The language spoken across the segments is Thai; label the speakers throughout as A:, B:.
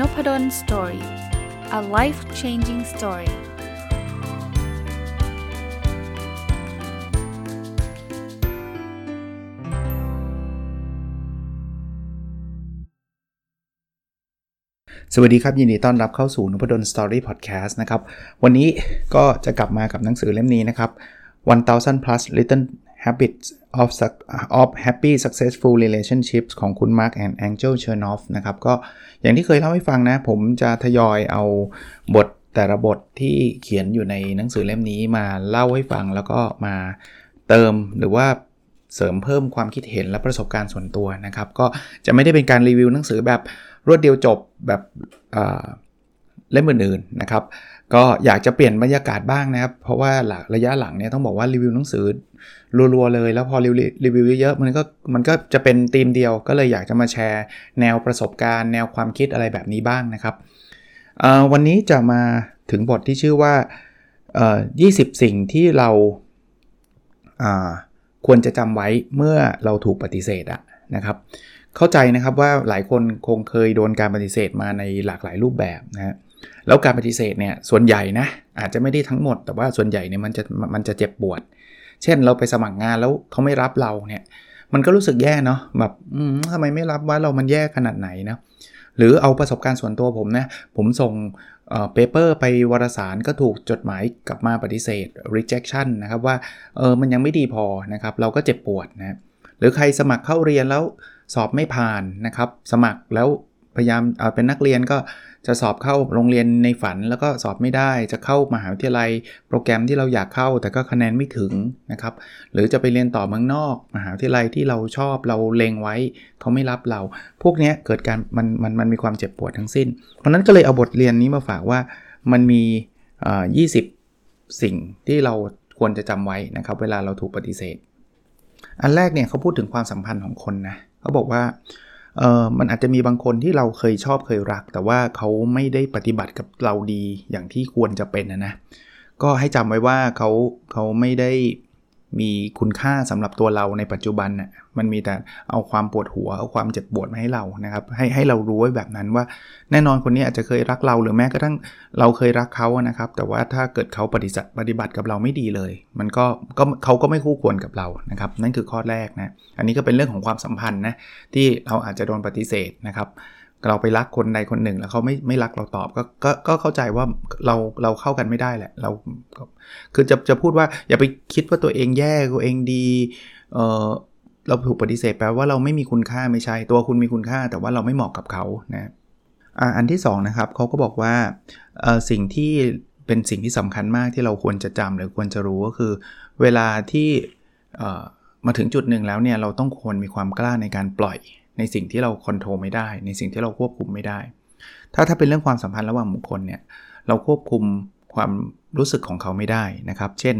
A: Noppadol Story a life changing story สวัสดีครับ ยินดีต้อนรับเข้าสู่นพดล Story Podcast นะครับ วันนี้ก็จะกลับมากับหนังสือเล่มนี้นะครับ 1000 plus little habits of of happy successful relationships ของคุณ Mark and Angel Chernoff นะครับ ก็อย่างที่เคยเล่าให้ฟังนะ ผมจะทยอยเอาบทแต่ละบทที่เขียนอยู่ในหนังสือเล่มนี้มาเล่าให้ฟังแล้วก็มาเติมหรือว่าเสริมเพิ่มความคิดเห็นและประสบการณ์ส่วนตัวนะครับ ก็จะไม่ได้เป็นการรีวิวหนังสือแบบรวดเดียวจบแบบเล่มอื่นๆนะครับ ก็อยากจะเปลี่ยนบรรยากาศบ้างนะครับ เพราะว่าระยะหลังเนี่ยต้องบอกว่ารีวิวหนังสือรัวๆเลย แล้วพอรีวิวเยอะมันก็มันก็จะเป็นธีมเดียว ก็เลยอยากจะมาแชร์ แนวประสบการณ์ แนวความคิดอะไรแบบนี้บ้างนะครับวันนี้จะมาถึงบทที่ชื่อว่า 20 สิ่งที่เราควรจะจำไว้เมื่อเราถูกปฏิเสธอะนะครับเข้าใจนะครับว่าหลายคนคงเคยโดนการปฏิเสธมาในหลากหลายรูปแบบนะ แล้วการปฏิเสธเนี่ยส่วนใหญ่นะอาจจะไม่ได้ทั้งหมด แต่ว่าส่วนใหญ่เนี่ยมันจะมันจะเจ็บปวด เช่นเราไปสมัครงานแล้วเขาไม่รับเราเนี่ยมันก็รู้สึกแย่เนาะแบบทำไมไม่รับว่าเรามันแย่ขนาดไหนนะหรือเอาประสบการณ์ส่วนตัวผมนะ ผมส่งเปเปอร์ไปวารสารก็ถูกจดหมายกลับมาปฏิเสธ rejection นะครับว่าเออมันยังไม่ดีพอนะครับ เราก็เจ็บปวดนะหรือใครสมัครเข้าเรียนแล้วสอบไม่ผ่านนะครับ สมัครแล้วพยายามเอาเป็นนักเรียนก็ จะสอบเข้าโรงเรียนในฝันแล้วก็สอบไม่ได้ จะเข้ามหาวิทยาลัย โปรแกรมที่เราอยากเข้าแต่ก็คะแนนไม่ถึงนะครับ หรือจะไปเรียนต่อเมืองนอก มหาวิทยาลัยที่เราชอบเราเลงไว้เขาไม่รับเรา พวกนี้เกิดการมันมันมันมีความเจ็บปวดทั้งสิ้น เพราะนั้นก็เลยเอาบทเรียนนี้มาฝากว่ามันมีอ่า20สิ่งที่เราควรจะจำไว้นะครับ เวลาเราถูกปฏิเสธ อันแรกเนี่ยเขาพูดถึงความสัมพันธ์ของคนนะเขาบอกว่า เออมันอาจจะมีบางคนที่เราเคยชอบเคยรัก แต่ว่าเขาไม่ได้ปฏิบัติกับเราดีอย่างที่ควรจะเป็นนะนะก็ให้จำไว้ว่าเขาเขาไม่ได้มีคุณค่าสำหรับตัวเราในปัจจุบันน่ะ มันมีแต่เอาความปวดหัวเอาความเจ็บปวดมาให้เรานะครับให้ให้เรารู้ไว้แบบนั้นว่า แน่นอนคนนี้อาจจะเคยรักเราหรือแม้กระทั่งเราเคยรักเขานะครับ แต่ว่าถ้าเกิดเขาปฏิบัติปฏิบัติกับเราไม่ดีเลย มันก็ก็เขาก็ไม่คู่ควรกับเรานะครับ นั่นคือข้อแรกนะอันนี้ก็เป็นเรื่องของความสัมพันธ์นะที่เราอาจจะโดนปฏิเสธนะครับเราไปรักคนใดคนหนึ่งแล้วเขาไม่ไม่รักเราตอบก็ก็ก็เข้าใจว่าเราเราเข้ากันไม่ได้แหละเราคือจะจะพูดว่าอย่าไปคิดว่าตัวเองแย่ตัวเองดีเออ เราถูกปฏิเสธแปลว่าเราไม่มีคุณค่าไม่ใช่ตัวคุณมีคุณค่า แต่ว่าเราไม่เหมาะกับเขานะอันที่2นะครับเขาก็บอกว่าสิ่งที่เป็นสิ่งที่สำคัญมากที่เราควรจะจำหรือควรจะรู้ก็คือ เวลาที่มาถึงจุดหนึ่งแล้วเนี่ยเราต้องควรมีความกล้าในการปล่อยในสิ่งที่เราคอนโทรลไม่ได้ ในสิ่งที่เราควบคุมไม่ได้ ถ้าถ้าเป็นเรื่องความสัมพันธ์ระหว่างบุคคลเนี่ยเราควบคุม ความรู้สึกของเขาไม่ได้นะครับ เช่น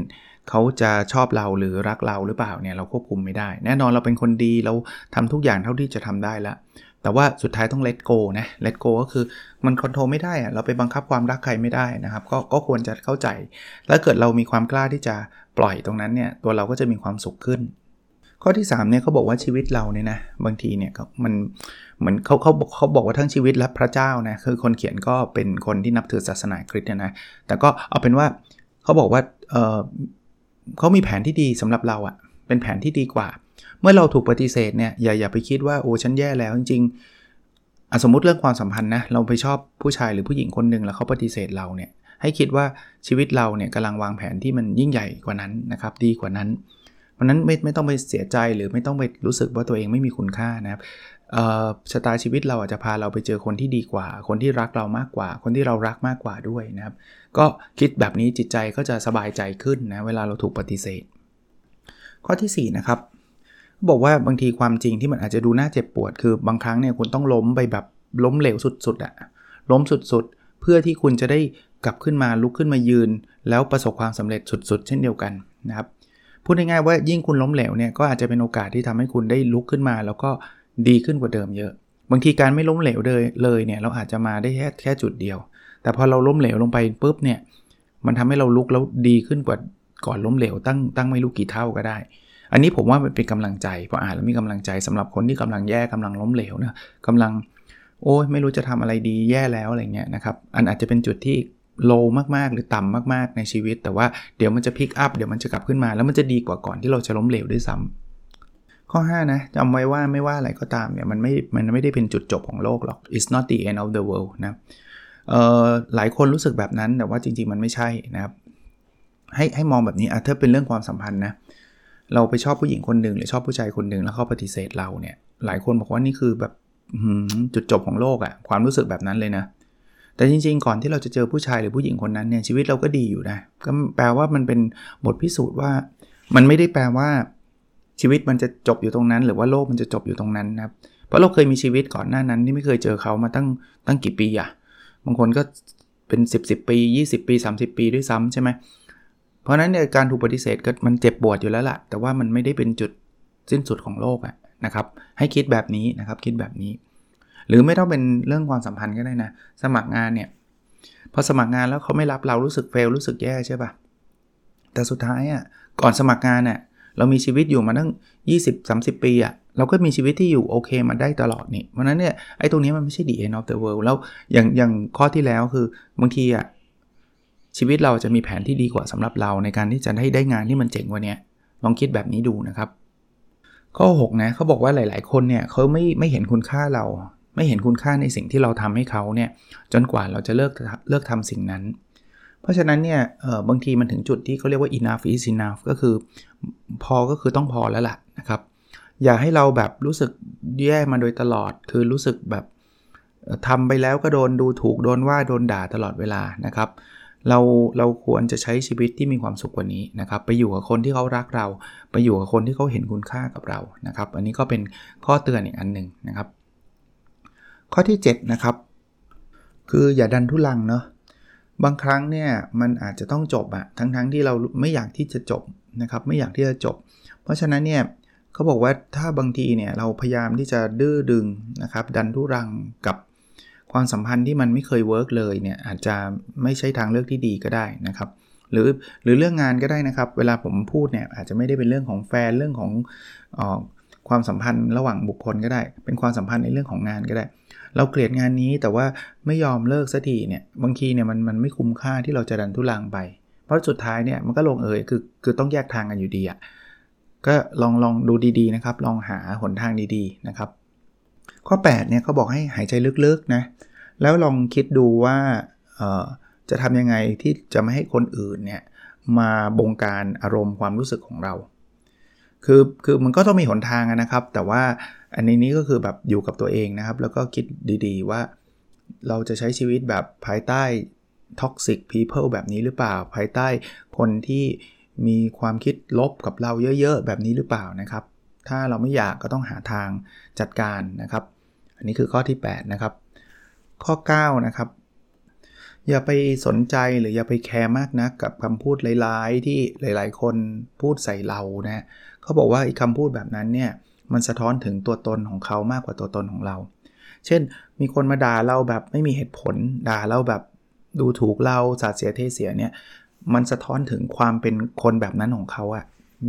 A: เขาจะชอบเราหรือรักเราหรือเปล่าเนี่ยเราควบคุมไม่ได้ แน่นอนเราเป็นคนดีเราทำทุกอย่างเท่าที่จะทำได้แล้วแต่ว่าสุดท้ายต้อง let go นะ let go ก็คือมันคอนโทรลไม่ได้อะเราไปบังคับความรักใครไม่ได้นะครับก็ก็ควรจะเข้าใจ แล้วเกิดเรามีความกล้าที่จะปล่อยตรงนั้นเนี่ยตัวเราก็จะมีความสุขขึ้น ข้อที่3เนี่ยเขาบอกว่าชีวิตเราเนี่ยนะบางทีเนี่ยมันเหมือนเขาเขาเขาบอกว่าทั้งชีวิตและพระเจ้านะคือคนเขียนก็เป็นคนที่นับถือศาสนาคริสต์นะแต่ก็เอาเป็นว่าเขาบอกว่าเออเขามีแผนที่ดีสำหรับเราอะ่ะเป็นแผนที่ดีกว่า เมื่อเราถูกปฏิเสธเนี่ยอย่าอย่าไปคิดว่าโอ้ฉันแย่แล้วจริงๆสมมติเรื่องความสัมพันธ์นะเราไปชอบผู้ชายหรือผู้หญิงคนหนึ่งแล้วเขาปฏิเสธเราเนี่ยให้คิดว่าชีวิตเราเนี่ยกำลังวางแผนที่มันยิ่งใหญ่กว่านั้นนะครับดีกว่านั้น เพราะนั้นไม่ไม่ต้องไปเสียใจหรือไม่ต้องไปรู้สึกว่าตัวเองไม่มีคุณค่านะครับชะตาชีวิตเราอาจจะพาเราไปเจอคนที่ดีกว่า คนที่รักเรามากกว่า คนที่เรารักมากกว่าด้วยนะครับ ก็คิดแบบนี้จิตใจก็จะสบายใจขึ้นนะเวลาเราถูกปฏิเสธ ข้อที่ 4 นะครับ บอกว่าบางทีความจริงที่มันอาจจะดูน่าเจ็บปวด คือบางครั้งเนี่ยคุณต้องล้มไปแบบล้มเหลวสุดๆอะล้มสุดๆ เพื่อที่คุณจะได้กลับขึ้นมาลุกขึ้นมายืน แล้วประสบความสำเร็จสุด ๆ เช่นเดียวกันนะครับ พูดง่ายๆว่ายิ่งคุณล้มเหลวเนี่ยก็อาจจะเป็นโอกาสที่ทำให้คุณได้ลุกขึ้นมา แล้วก็ดีขึ้นกว่าเดิมเยอะ บางทีการไม่ล้มเหลวเลยเลยเนี่ยเราอาจจะมาได้แค่แค่จุดเดียว แต่พอเราล้มเหลวลงไปปุ๊บเนี่ยมันทำให้เราลุกแล้วดีขึ้นกว่าก่อนล้มเหลวตั้งตั้งไม่รู้กี่เท่าก็ได้ อันนี้ผมว่ามันเป็นกำลังใจพออ่านแล้วมีกำลังใจสำหรับคนที่กำลังแย่กำลังล้มเหลวนะกำลังโอ้ยไม่รู้จะทำอะไรดีแย่แล้วอะไรเงี้ยนะครับ อันอาจจะเป็นจุดที่ โลมากๆ หรือต่ำมากๆในชีวิต แต่ว่าเดี๋ยวมันจะพิกอัพเดี๋ยวมันจะกลับขึ้นมา แล้วมันจะดีกว่าก่อนที่เราจะล้มเหลวด้วยซ้ำข้อ 5 นะจำไว้ว่าไม่ว่าอะไรก็ตามเนี่ยมันไม่มันไม่ได้เป็นจุดจบของโลกหรอก it's not the end of the world นะเอ่อหลายคนรู้สึกแบบนั้นแต่ว่าจริง ๆ มันไม่ใช่นะครับ ให้ให้มองแบบนี้อะถ้าเป็นเรื่องความสัมพันธ์นะเราไปชอบผู้หญิงคนหนึ่งหรือชอบผู้ชายคนหนึ่งแล้วเขาปฏิเสธเราเนี่ย หลายคนบอกว่านี่คือแบบจุดจบของโลกอะความรู้สึกแบบนั้นเลยนะ แต่จริง ๆ ก่อนที่เราจะเจอผู้ชายหรือผู้หญิงคนนั้นเนี่ยชีวิตเราก็ดีอยู่นะก็แปลว่ามันเป็นบทพิสูจน์ว่า มันไม่ได้แปลว่า ชีวิตมันจะจบอยู่ตรงนั้น หรือว่าโลกมันจะจบอยู่ตรงนั้นนะครับเพราะเราเคยมีชีวิตก่อนหน้านั้นที่ไม่เคยเจอเขามาตั้งตั้งกี่ปีอะบางคนก็เป็น 10 10 ปี 20 ปี 30 ปีด้วยซ้ำใช่ไหมเพราะนั้นเนี่ยการถูกปฏิเสธก็มันเจ็บปวดอยู่แล้วล่ะ แต่ว่ามันไม่ได้เป็นจุดสิ้นสุดของโลกอะนะครับ ให้คิดแบบนี้นะครับ คิดแบบนี้ หรือไม่ต้องเป็นเรื่องความสัมพันธ์ก็ได้นะ สมัครงานเนี่ยพอสมัครงานแล้วเขาไม่รับเรารู้สึกเฟลรู้สึกแย่ใช่ปะแต่สุดท้ายอะก่อนสมัครงานเนี่ยเรามีชีวิตอยู่มาตั้ง 20-30 ปีอะเราก็มีชีวิตที่อยู่โอเคมาได้ตลอดนี่เพราะนั้นเนี่ยไอ้ตรงนี้มันไม่ใช่ the end of the world แล้วอย่างอย่างข้อที่แล้วคือบางทีอะชีวิตเราจะมีแผนที่ดีกว่าสำหรับเราในการที่จะได้ได้งานที่มันเจ๋งกว่านี้ลองคิดแบบนี้ดูนะครับ ข้อ 6 นะเขาบอกว่าหลาย ๆ คนเนี่ยเขาไม่ไม่เห็นคุณค่าเรา ไม่เห็นคุณค่าในสิ่งที่เราทำให้เขาเนี่ยจนกว่าเราจะเลิกเลิกทำสิ่งนั้น เพราะฉะนั้นเนี่ยบางทีมันถึงจุดที่เขาเรียกว่า enough is enough ก็คือพอก็คือต้องพอแล้วล่ะนะครับ อย่าให้เราแบบรู้สึกแย่มาโดยตลอด คือรู้สึกแบบทำไปแล้วก็โดนดูถูกโดนว่าโดนด่าตลอดเวลานะครับเราเราควรจะใช้ชีวิตที่มีความสุขกว่านี้นะครับ ไปอยู่กับคนที่เขารักเรา ไปอยู่กับคนที่เขาเห็นคุณค่ากับเรานะครับ อันนี้ก็เป็นข้อเตือนอีกอันหนึ่งนะครับ ข้อที่7นะครับคืออย่าดันทุลังเนาะบางครั้งเนี่ยมันอาจจะต้องจบอะทั้งๆทที่เราไม่อยากที่จะจบนะครับไม่อยากที่จะจบ เพราะฉะนั้นเนี่ยเขาบอกว่าถ้าบางทีเนี่ยเราพยายามที่จะดื้อดึงนะครับดันทุรังกับความสัมพันธ์ที่มันไม่เคย work เลยเนี่ยอาจจะไม่ใช่ทางเลือกที่ดีก็ได้นะครับหรือหรือเรื่องงานก็ได้นะครับ เวลาผมพูดเนี่ยอาจจะไม่ได้เป็นเรื่องของแฟนเรื่องของออความสัมพันธ์ระหว่างบุคคลก็ได้ เป็นความสัมพันธ์ในเรื่องของงานก็ได้ เราเกลียดงานนี้แต่ว่าไม่ยอมเลิกสักทีเนี่ยบางทีเนี่ยมันมันไม่คุ้มค่าที่เราจะดันทุรังไป เพราะสุดท้ายเนี่ยมันก็ลงเอยคือคือต้องแยกทางกันอยู่ดีอะ่ะก็ลองลองดูดีๆนะครับ ลองหาหนทางดีๆนะครับ ข้อ 8 เนี่ยเขาบอกให้หายใจลึกๆนะแล้วลองคิดดูว่าจะทำยังไงที่จะไม่ให้คนอื่นเนี่ยมาบงการอารมณ์ความรู้สึกของเรา คือคือมันก็ต้องมีหนทางนะครับ แต่ว่าอันนี้นี้ก็คือแบบอยู่กับตัวเองนะครับ แล้วก็คิดดีๆว่าเราจะใช้ชีวิตแบบภายใต้ toxic people แบบนี้หรือเปล่า ภายใต้คนที่มีความคิดลบกับเราเยอะๆ แบบนี้หรือเปล่านะครับ ถ้าเราไม่อยากก็ต้องหาทางจัดการนะครับ อันนี้คือข้อที่ 8 นะครับ ข้อ 9 นะครับ อย่าไปสนใจหรืออย่าไปแคร์มากนะกับคำพูดหลายๆ ที่หลายๆ คนพูดใส่เรานะ เขาบอกว่าคำพูดแบบนั้นเนี่ยมันสะท้อนถึงตัวตนของเขามากกว่าตัวตนของเรา เช่น มีคนมาด่าเราแบบไม่มีเหตุผลด่าเราแบบดูถูกเราสาเสียเทเสียเนี่ยมันสะท้อนถึงความเป็นคนแบบนั้นของเขาอะ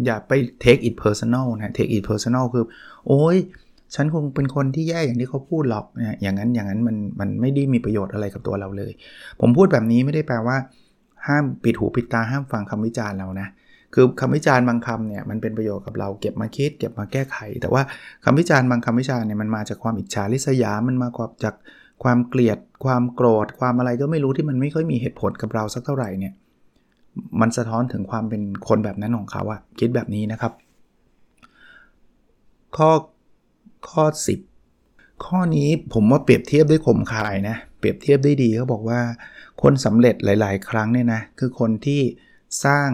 A: อย่าไป take it personal นะ take it personal คือ โอ้ยฉันคงเป็นคนที่แย่อย่างที่เขาพูดหรอกนะอย่างนั้นอย่างนั้นมันมันไม่ได้มีประโยชน์อะไรกับตัวเราเลย ผมพูดแบบนี้ไม่ได้แปลว่า ห้ามปิดหูปิดตาห้ามฟังคำวิจารณ์เรานะ คือคำวิจารณ์บางคำเนี่ยมันเป็นประโยชน์กับเราเก็บมาคิด เก็บมาแก้ไข แต่ว่าคำวิจารณ์บางคำวิจารณ์เนี่ยมันมาจากความอิจฉาริษยา มันมาจากความเกลียด ความโกรธ ความอะไรก็ไม่รู้ที่มันไม่ค่อยมีเหตุผลกับเราสักเท่าไหร่เนี่ยมันสะท้อนถึงความเป็นคนแบบนั้นของเขาอะคิดแบบนี้นะครับ ข้อข้อ 10 ข้อนี้ผมว่าเปรียบเทียบได้ข่มคายนะเปรียบเทียบได้ดีเขาบอกว่า คนสำเร็จหลาย ๆ ครั้งเนี่ยนะคือคนที่สร้าง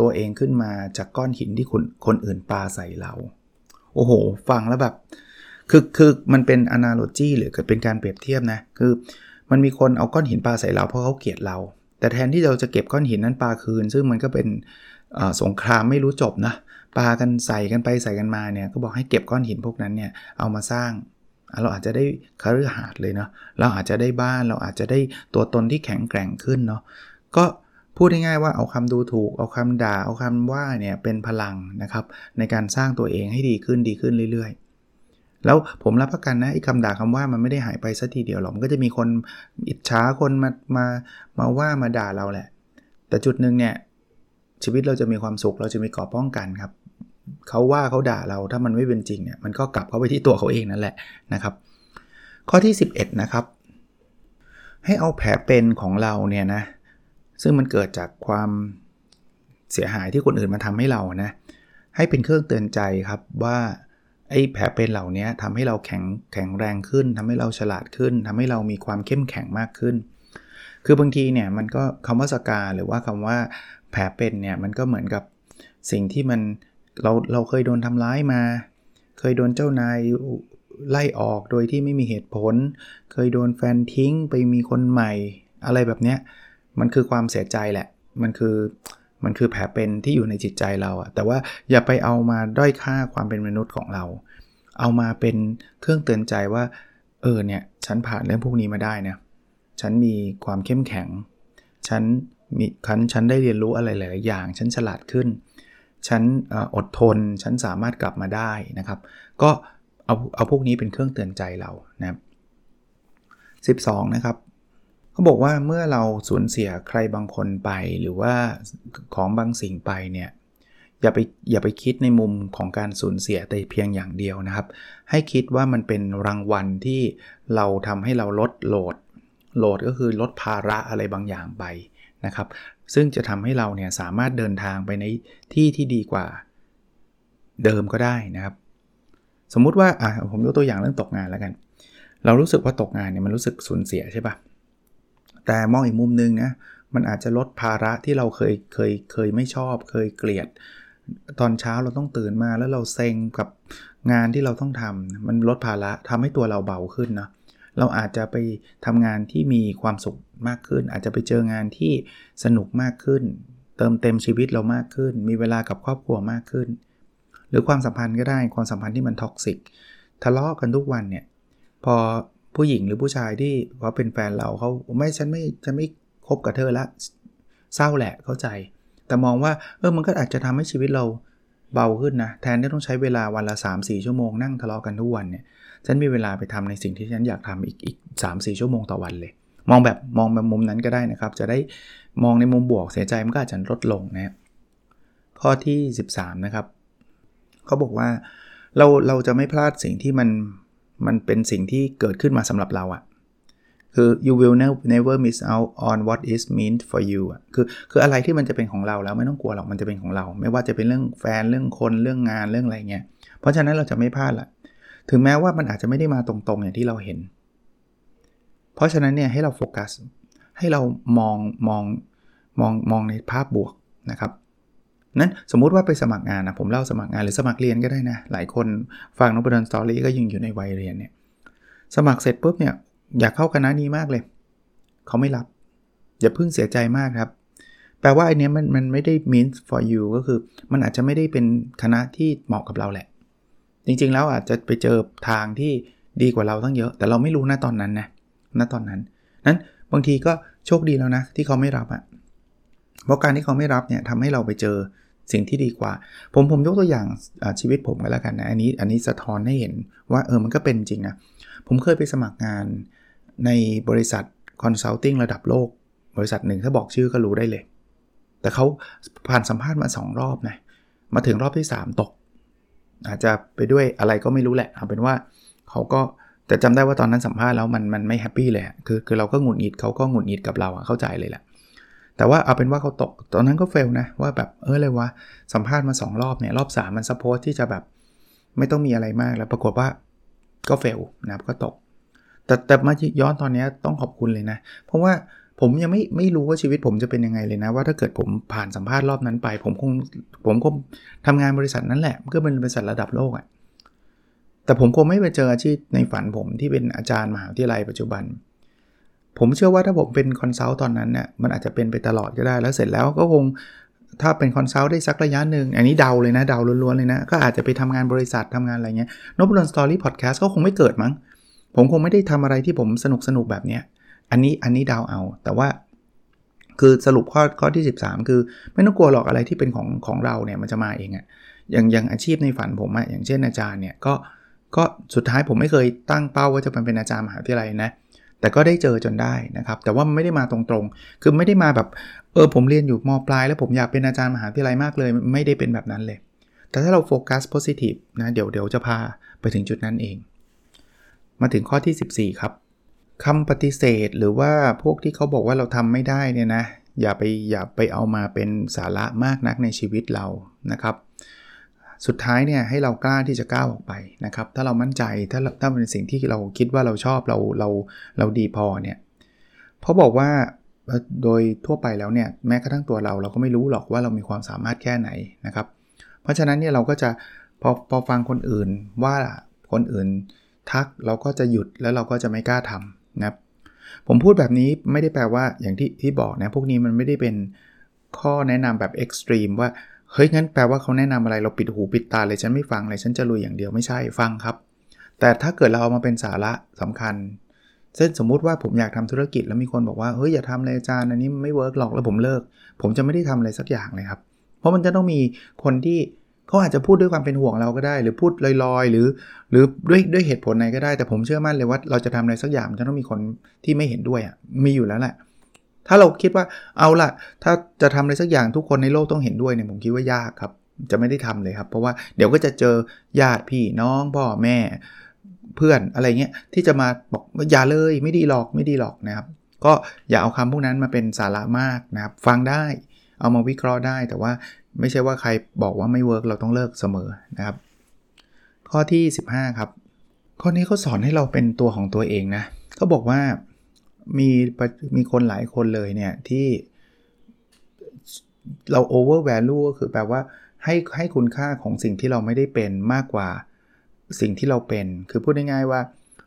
A: ตัวเองขึ้นมาจากก้อนหินที่คนคนอื่นปาใส่เรา โอ้โห ฟังแล้วแบบ คือคือมันเป็น analogy หรือเป็นการเปรียบเทียบนะ คือ มันมีคนเอาก้อนหินปาใส่เราเพราะเขาเกลียดเรา แต่แทนที่เราจะเก็บก้อนหินนั้นปาคืน ซึ่งมันก็เป็นสงครามไม่รู้จบนะ ปากันใส่กันไปใส่กันมาเนี่ย ก็บอกให้เก็บก้อนหินพวกนั้นเนี่ย เอามาสร้างเราอาจจะได้คฤหาสน์เลยเนาะ เราอาจจะได้บ้าน เราอาจจะได้ตัวตนที่แข็งแกร่งขึ้นเนาะ ก็ พูดง่ายๆว่าเอาคำดูถูก เอาคำด่า เอาคำว่าเนี่ยเป็นพลังนะครับในการสร้างตัวเองให้ดีขึ้นดีขึ้นเรื่อย ๆ แล้วผมรับประกันนะไอ้คำด่าคำว่ามันไม่ได้หายไปสัทีเดียวหรอกมันก็จะมีคนอิจฉาคนมามามาว่ามาด่าเราแหละ แต่จุดหนึ่งเนี่ยชีวิตเราจะมีความสุขเราจะมีกรอบป้องกันครับเขาว่าเขาด่าเราถ้ามันไม่เป็นจริงเนี่ยมันก็กลับเข้าไปที่ตัวเขาเองนั่นแหละนะครับ ข้อที่ 11 นะครับ ให้เอาแผลเป็นของเราเนี่ยนะ ซึ่งมันเกิดจากความเสียหายที่คนอื่นมาทำให้เรานะให้เป็นเครื่องเตือนใจครับว่าไอ้แผลเป็นเหล่านี้ทำให้เราแข็งแข็งแรงขึ้นทำให้เราฉลาดขึ้นทำให้เรามีความเข้มแข็งมากขึ้น คือบางทีเนี่ยมันก็คำว่าสกาหรือว่าคำว่าแผลเป็นเนี่ยมันก็เหมือนกับสิ่งที่มันเราเราเคยโดนทำร้ายมา เคยโดนเจ้านายไล่ออกโดยที่ไม่มีเหตุผล เคยโดนแฟนทิ้งไปมีคนใหม่ อะไรแบบเนี้ย มันคือความเสียใจแหละ มันคือมันคือแผลเป็นที่อยู่ในจิตใจเราอะแต่ว่าอย่าไปเอามาด้อยค่าความเป็นมนุษย์ของเรา เอามาเป็นเครื่องเตือนใจว่า เออเนี่ย ฉันผ่านเรื่องพวกนี้มาได้นะฉันมีความเข้มแข็ง ฉันมีคันฉันได้เรียนรู้อะไรหลาย ๆ อย่าง ฉันฉลาดขึ้น ฉันอดทน ฉันสามารถกลับมาได้นะครับ ก็เอาเอาพวกนี้เป็นเครื่องเตือนใจเรานะครับ 12 นะครับ เขาบอกว่าเมื่อเราสูญเสียใครบางคนไปหรือว่าของบางสิ่งไปเนี่ยอย่าไปอย่าไปคิดในมุมของการสูญเสียแต่เพียงอย่างเดียวนะครับ ให้คิดว่ามันเป็นรางวัลที่เราทำให้เราลดโหลดโหลดก็คือลดภาระอะไรบางอย่างไปนะครับ ซึ่งจะทำให้เราเนี่ยสามารถเดินทางไปในที่ที่ดีกว่าเดิมก็ได้นะครับ สมมุติว่าอะผมยกตัวอย่างเรื่องตกงานแล้วกัน เรารู้สึกว่าตกงานเนี่ยมันรู้สึกสูญเสียใช่ปะ แต่มองอีกมุมนึงนะมันอาจจะลดภาระที่เราเคยเคยเคยไม่ชอบ เคยเกลียด ตอนเช้าเราต้องตื่นมาแล้วเราเซ็งกับงานที่เราต้องทำมันลดภาระทำให้ตัวเราเบาขึ้นนะเราอาจจะไปทำงานที่มีความสุขมากขึ้น อาจจะไปเจองานที่สนุกมากขึ้น เติมเต็มชีวิตเรามากขึ้น มีเวลากับครอบครัวมากขึ้น หรือความสัมพันธ์ก็ได้ความสัมพันธ์ที่มัน toxic ทะเลาะกันทุกวันเนี่ยพอ ผู้หญิงหรือผู้ชายที่เขาเป็นแฟนเราเขาไม่ฉันไม่ฉันไม่คบกับเธอละเศร้าแหละเข้าใจ แต่มองว่าเออมันก็อาจจะทำให้ชีวิตเราเบาขึ้นนะแทนที่ต้องใช้เวลาวันละ 3-4 ชั่วโมงนั่งทะเลาะกันทุกวันเนี่ยฉันมีเวลาไปทำในสิ่งที่ฉันอยากทำอีกอีกสามสี่ชั่วโมงต่อวันเลย มองแบบมองแบบมุมนั้นก็ได้นะครับ จะได้มองในมุมบวกเสียใจมันก็อาจจะลดลงนะข้อที่ 13 นะครับเขาบอกว่าเราเราจะไม่พลาดสิ่งที่มัน มันเป็นสิ่งที่เกิดขึ้นมาสำหรับเราอะคือ you will never miss out on what is meant for you อะคือคืออะไรที่มันจะเป็นของเราแล้วไม่ต้องกลัวหรอกมันจะเป็นของเรา ไม่ว่าจะเป็นเรื่องแฟนเรื่องคนเรื่องงานเรื่องอะไรเงี้ยเพราะฉะนั้นเราจะไม่พลาดละถึงแม้ว่ามันอาจจะไม่ได้มาตรงๆอย่างที่เราเห็น เพราะฉะนั้นเนี่ยให้เราโฟกัสให้เรามองมองมองมองในภาพบวกนะครับ นั้นสมมุติว่าไปสมัครงานนะผมเล่าสมัครงานหรือสมัครเรียนก็ได้นะ หลายคนฟังนบดอนสตอรี่ก็ยังอยู่ในวัยเรียนเนี่ยสมัครเสร็จปุ๊บเนี่ยอยากเข้าคณะนี้มากเลย เขาไม่รับ อย่าเพิ่งเสียใจมากครับ แปลว่าไอเนี้ยมันมันไม่ได้ mean for you ก็คือมันอาจจะไม่ได้เป็นคณะที่เหมาะกับเราแหละ จริงๆแล้วอาจจะไปเจอทางที่ดีกว่าเราตั้งเยอะ แต่เราไม่รู้นะตอนนั้นนะณตอนนั้นนั้นบางทีก็โชคดีแล้วนะที่เขาไม่รับอะ่ะเพราะการที่เขาไม่รับเนี่ยทำให้เราไปเจอ สิ่งที่ดีกว่า ผมผมยกตัวอย่างชีวิตผมก็แล้วกันนะ อันนี้อันนี้สะท้อนให้เห็นว่าเออมันก็เป็นจริงนะ ผมเคยไปสมัครงานในบริษัทคอนซัลทิงระดับโลก บริษัทหนึ่งถ้าบอกชื่อก็รู้ได้เลย แต่เขาผ่านสัมภาษณ์มา 2 รอบนะ มาถึงรอบที่ 3 ตก อาจจะไปด้วยอะไรก็ไม่รู้แหละเอาเป็นว่าเขาก็แต่จำได้ว่าตอนนั้นสัมภาษณ์แล้วมันมันไม่ happy เลยคือคือเราก็หงุดหงิดเขาก็หงุดหงิดกับเราเข้าใจเลยแหละ แต่ว่าเอาเป็นว่าเขาตก ตอนนั้นก็ fail นะว่าแบบเออเลยวะสัมภาษณ์มา 2 รอบเนี่ยรอบ 3 มัน supposed ที่จะแบบไม่ต้องมีอะไรมากแล้วปรากฏว่าก็ failนะครับก็ตก แต่แต่มาย้อนตอนนี้ต้องขอบคุณเลยนะ เพราะว่าผมยังไม่ไม่รู้ว่าชีวิตผมจะเป็นยังไงเลยนะ ว่าถ้าเกิดผมผ่านสัมภาษณ์รอบนั้นไป ผมคงผมคงทำงานบริษัทนั้นแหละก็เป็นบริษัทระดับโลกอะ่ะแต่ผมคงไม่ไปเจออาชีพในฝันผมที่เป็นอาจารย์มหาวิทยาลัยปัจจุบัน ผมเชื่อว่าถ้าผมเป็น consult ตอนนั้นเนี่ยมันอาจจะเป็นไปตลอดก็ได้ แล้วเสร็จแล้วก็คงถ้าเป็น consult ได้สักระยะหนึ่งอันนี้เดาเลยนะเดาล้วนๆเลยนะ ก็อาจจะไปทำงานบริษัททำงานอะไรเงี้ยนบดอนสตอรี่พอดแคสต์ก็คงไม่เกิดมั้ง ผมคงไม่ได้ทำอะไรที่ผมสนุกสนุกแบบเนี้ยอันนี้อันนี้เดาเอา แต่ว่า คือสรุปข้อข้อที่ 13 คือไม่ต้องกลัวหรอกอะไรที่เป็นของของเราเนี่ยมันจะมาเองอะอย่างอย่างอาชีพในฝันผมอะอย่างเช่นอาจารย์เนี่ยก็ก็สุดท้ายผมไม่เคยตั้งเป้าว่าจะเป็นอาจารย์มหาวิทยาลัยนะ แต่ก็ได้เจอจนได้นะครับ แต่ว่าไม่ได้มาตรงๆ คือไม่ได้มาแบบเออผมเรียนอยู่มปลาย แล้วผมอยากเป็นอาจารย์มหาวิทยาลัยมากเลย ไม่ได้เป็นแบบนั้นเลย แต่ถ้าเราโฟกัสโพซิทีฟนะเดี๋ยวเดี๋ยวจะพาไปถึงจุดนั้นเอง มาถึงข้อที่ 14 ครับคำปฏิเสธหรือว่าพวกที่เขาบอกว่าเราทำไม่ได้เนี่ยนะอย่าไปอย่าไปเอามาเป็นสาระมากนักในชีวิตเรานะครับ สุดท้ายเนี่ยให้เรากล้าที่จะก้าวออกไปนะครับถ้าเรามั่นใจถ้าถ้าเป็นสิ่งที่เราคิดว่าเราชอบเราเราเราดีพอเนี่ยเพราะบอกว่าโดยทั่วไปแล้วเนี่ยแม้กระทั่งตัวเราเราก็ไม่รู้หรอกว่าเรามีความสามารถแค่ไหนนะครับ เพราะฉะนั้นเนี่ยเราก็จะพอพอฟังคนอื่นว่าคนอื่นทักเราก็จะหยุดแล้วเราก็จะไม่กล้าทำนะครับผมพูดแบบนี้ไม่ได้แปลว่าอย่างที่ที่บอกนะพวกนี้มันไม่ได้เป็นข้อแนะนำแบบ extreme ว่า เฮ้ยงั้นแปลว่าเขาแนะนำอะไรเราปิดหูปิดตาเลยฉันไม่ฟังเลยฉันจะลุยอย่างเดียวไม่ใช่ฟังครับ แต่ถ้าเกิดเราเอามาเป็นสาระสำคัญเช่นสมมุติว่าผมอยากทำธุรกิจแล้วมีคนบอกว่าเฮ้ยอย่าทำเลยอาจารย์อันนี้ไม่ work หรอกแล้วผมเลิก ผมจะไม่ได้ทำอะไรสักอย่างเลยครับ เพราะมันจะต้องมีคนที่เขาอาจจะพูดด้วยความเป็นห่วงเราก็ได้ หรือพูดลอยๆ หรือ หรือด้วยด้วยเหตุผลไหนก็ได้ แต่ผมเชื่อมั่นเลยว่าเราจะทำอะไรสักอย่างจะต้องมีคนที่ไม่เห็นด้วยอะมีอยู่แล้วแหละ ถ้าเราคิดว่าเอาล่ะ ถ้าจะทำอะไรสักอย่างทุกคนในโลกต้องเห็นด้วยเนี่ยผมคิดว่ายากครับ จะไม่ได้ทำเลยครับ เพราะว่าเดี๋ยวก็จะเจอญาติพี่น้องพ่อแม่เพื่อนอะไรเงี้ยที่จะมาบอกอย่าเลยไม่ดีหรอกไม่ดีหรอกนะครับ ก็อย่าเอาคำพวกนั้นมาเป็นสาระมากนะครับ ฟังได้เอามาวิเคราะห์ได้แต่ว่าไม่ใช่ว่าใครบอกว่าไม่เวิร์กเราต้องเลิกเสมอนะครับ ข้อที่ 15 ครับ ข้อนี้เขาสอนให้เราเป็นตัวของตัวเองนะเขาบอกว่า มีมีคนหลายคนเลยเนี่ย ที่เรา over value ก็คือแปลว่าให้ให้คุณค่าของสิ่งที่เราไม่ได้เป็นมากกว่าสิ่งที่เราเป็น คือพูดง่ายๆว่า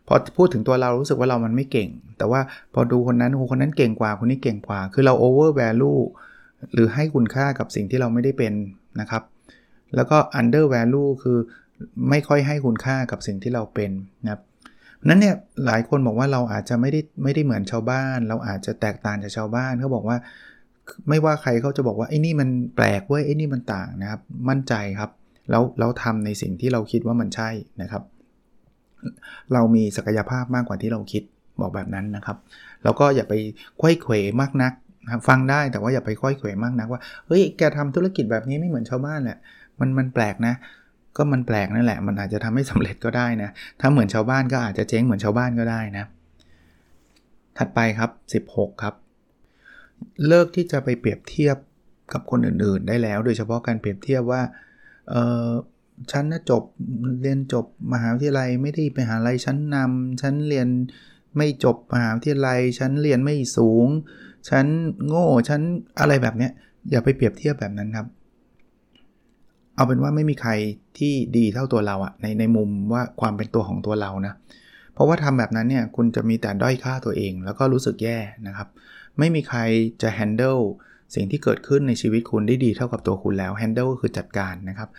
A: พอพูดถึงตัวเรารู้สึกว่าเรามันไม่เก่ง แต่ว่าพอดูคนนั้นคนนั้นเก่งกว่าคนนี้เก่งกว่า คือเรา over value หรือให้คุณค่ากับสิ่งที่เราไม่ได้เป็นนะครับ แล้วก็ under value คือไม่ค่อยให้คุณค่ากับสิ่งที่เราเป็นนะครับ นั้นเนี่ยหลายคนบอกว่าเราอาจจะไม่ได้ไม่ได้เหมือนชาวบ้าน เราอาจจะแตกต่างจากชาวบ้านเขาบอกว่า ไม่ว่าใครเขาจะบอกว่าไอ้นี่มันแปลกเว้ยไอ้นี่มันต่างนะครับ มั่นใจครับแล้วแล้วทำในสิ่งที่เราคิดว่ามันใช่นะครับ เรามีศักยภาพมากกว่าที่เราคิดบอกแบบนั้นนะครับ แล้วก็อย่าไปควยเขวมากนักฟังได้แต่ว่าอย่าไปค่อยเขวมากนักว่าเฮ้ยแกทำธุรกิจแบบนี้ไม่เหมือนชาวบ้านแหละมันมันแปลกนะ ก็มันแปลกนั่นแหละ มันอาจจะทำให้สำเร็จก็ได้นะ ถ้าเหมือนชาวบ้านก็อาจจะเจ๊งเหมือนชาวบ้านก็ได้นะ ถัดไปครับ 16 ครับ เลิกที่จะไปเปรียบเทียบกับคนอื่นๆ ได้แล้ว โดยเฉพาะการเปรียบเทียบว่า เออฉันนะจบเรียนจบมหาวิทยาลัยไม่ได้ไปหาลัยชั้นนำฉันเรียนไม่จบมหาวิทยาลัยฉันเรียนไม่สูงฉันโง่ฉันอะไรแบบเนี้ยอย่าไปเปรียบเทียบแบบนั้นครับ เอาเป็นว่าไม่มีใครที่ดีเท่าตัวเราอะในในมุมว่าความเป็นตัวของตัวเรานะ เพราะว่าทำแบบนั้นเนี่ยคุณจะมีแต่ด้อยค่าตัวเอง แล้วก็รู้สึกแย่นะครับ ไม่มีใครจะ handle สิ่งที่เกิดขึ้นในชีวิตคุณได้ดีเท่ากับตัวคุณแล้ว handle ก็คือจัดการนะครับ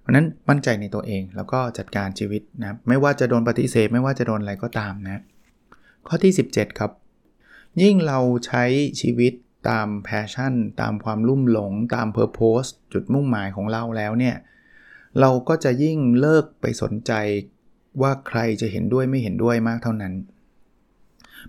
A: เพราะนั้นมั่นใจในตัวเองแล้วก็จัดการชีวิตนะไม่ว่าจะโดนปฏิเสธไม่ว่าจะโดนอะไรก็ตามนะ ข้อที่ 17 ครับ ยิ่งเราใช้ชีวิต ตาม passion ตามความลุ่มหลง ตาม purpose จุดมุ่งหมายของเราแล้วเนี่ย เราก็จะยิ่งเลิกไปสนใจว่าใครจะเห็นด้วยไม่เห็นด้วยมากเท่านั้น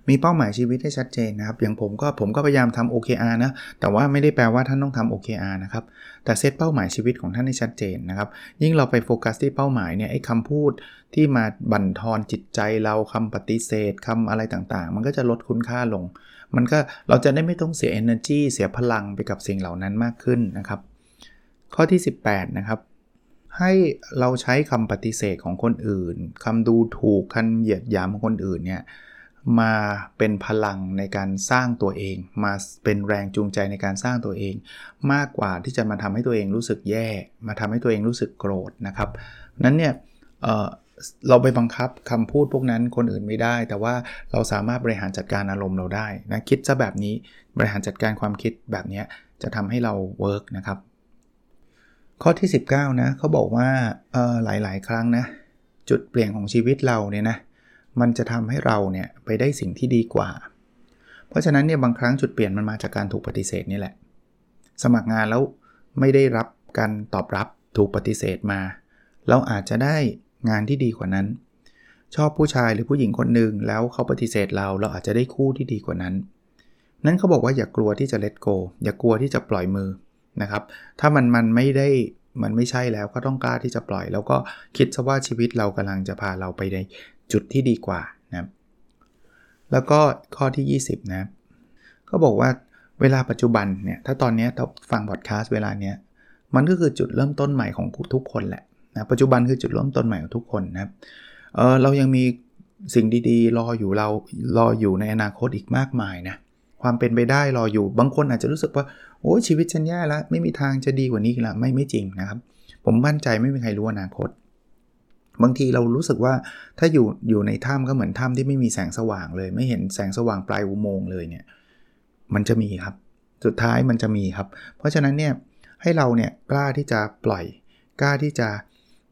A: มีเป้าหมายชีวิตให้ชัดเจนนะครับ อย่างผมก็ผมก็พยายามทำ OKR นะ แต่ว่าไม่ได้แปลว่าท่านต้องทำ OKR นะครับ แต่เซตเป้าหมายชีวิตของท่านให้ชัดเจนนะครับ ยิ่งเราไปโฟกัสที่เป้าหมายเนี่ยไอ้คำพูดที่มาบั่นทอนจิตใจเราคำปฏิเสธคำอะไรต่างๆ มันก็จะลดคุณค่าลง มันก็เราจะได้ไม่ต้องเสีย energy เสียพลังไปกับสิ่งเหล่านั้นมากขึ้นนะครับ ข้อที่ 18 นะครับ ให้เราใช้คำปฏิเสธของคนอื่นคำดูถูกคำเหยียดหยามของคนอื่นเนี่ยมาเป็นพลังในการสร้างตัวเอง มาเป็นแรงจูงใจในการสร้างตัวเอง มากกว่าที่จะมาทำให้ตัวเองรู้สึกแย่ มาทำให้ตัวเองรู้สึกโกรธนะครับนั้นเนี่ย เราไปบังคับคำพูดพวกนั้นคนอื่นไม่ได้ แต่ว่าเราสามารถบริหารจัดการอารมณ์เราได้นะคิดซะแบบนี้บริหารจัดการความคิดแบบนี้จะทำให้เราเวิร์กนะครับ ข้อที่ 19นะเขาบอกว่าหลายๆ ครั้งนะจุดเปลี่ยนของชีวิตเราเนี่ยนะมันจะทำให้เราเนี่ยไปได้สิ่งที่ดีกว่า เพราะฉะนั้นเนี่ยบางครั้งจุดเปลี่ยนมันมาจากการถูกปฏิเสธนี่แหละ สมัครงานแล้วไม่ได้รับการตอบรับถูกปฏิเสธมา เราอาจจะได้ งานที่ดีกว่านั้น ชอบผู้ชายหรือผู้หญิงคนหนึ่งแล้วเขาปฏิเสธเราเราอาจจะได้คู่ที่ดีกว่านั้น นั้นเขาบอกว่าอย่ากลัวที่จะ let go อย่ากลัวที่จะปล่อยมือนะครับ ถ้ามันมันไม่ได้มันไม่ใช่แล้วก็ต้องกล้าที่จะปล่อย แล้วก็คิดซะว่าชีวิตเรากำลังจะพาเราไปในจุดที่ดีกว่านะแล้วก็ข้อที่ 20 นะก็บอกว่าเวลาปัจจุบันเนี่ยถ้าตอนนี้เราฟังพอดแคสต์เวลาเนี้ยมันก็คือจุดเริ่มต้นใหม่ของทุกคนแหละ นะปัจจุบันคือจุดเริ่มต้นใหม่ของทุกคนนะครับเออเรายังมีสิ่งดีๆ รออยู่เรารออยู่ในอนาคตอีกมากมายนะความเป็นไปได้รออยู่บางคนอาจจะรู้สึกว่าโอ้ชีวิตฉันแย่แล้วไม่มีทางจะดีกว่านี้ละไม่ไม่จริงนะครับ ผมมั่นใจไม่มีใครรู้อนาคต บางทีเรารู้สึกว่าถ้าอยู่อยู่ในถ้ำก็เหมือนถ้ำที่ไม่มีแสงสว่างเลย ไม่เห็นแสงสว่างปลายอุโมงค์เลยเนี่ยมันจะมีครับ สุดท้ายมันจะมีครับ เพราะฉะนั้นเนี่ยให้เราเนี่ยกล้าที่จะปล่อย กล้าที่จะ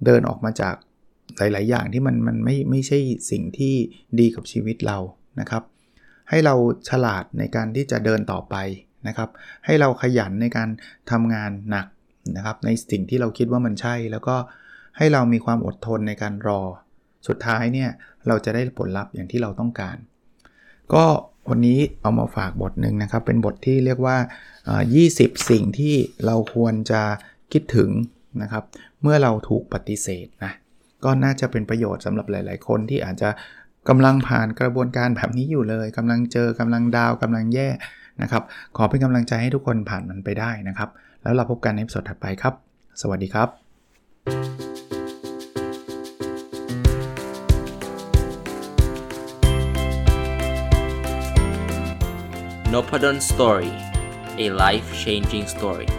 A: เดินออกมาจากหลาย ๆ อย่างที่มันมันไม่ไม่ใช่สิ่งที่ดีกับชีวิตเรานะครับ ให้เราฉลาดในการที่จะเดินต่อไปนะครับ ให้เราขยันในการทำงานหนักนะครับ ในสิ่งที่เราคิดว่ามันใช่ แล้วก็ให้เรามีความอดทนในการรอ สุดท้ายเนี่ยเราจะได้ผลลัพธ์อย่างที่เราต้องการ ก็วันนี้เอามาฝากบทหนึ่งนะครับ เป็นบทที่เรียกว่า 20 สิ่งที่เราควรจะคิดถึง นะครับ เมื่อเราถูกปฏิเสธนะก็น่าจะเป็นประโยชน์สำหรับหลาย ๆ คนที่อาจจะกำลังผ่านกระบวนการแบบนี้อยู่เลยกำลังเจอกำลังดาวกำลังแย่นะครับ ขอเป็นกำลังใจให้ทุกคนผ่านมันไปได้นะครับ แล้วเราพบกันในสดถัดไปครับ สวัสดีครับ
B: n o p a d o n Story a life changing story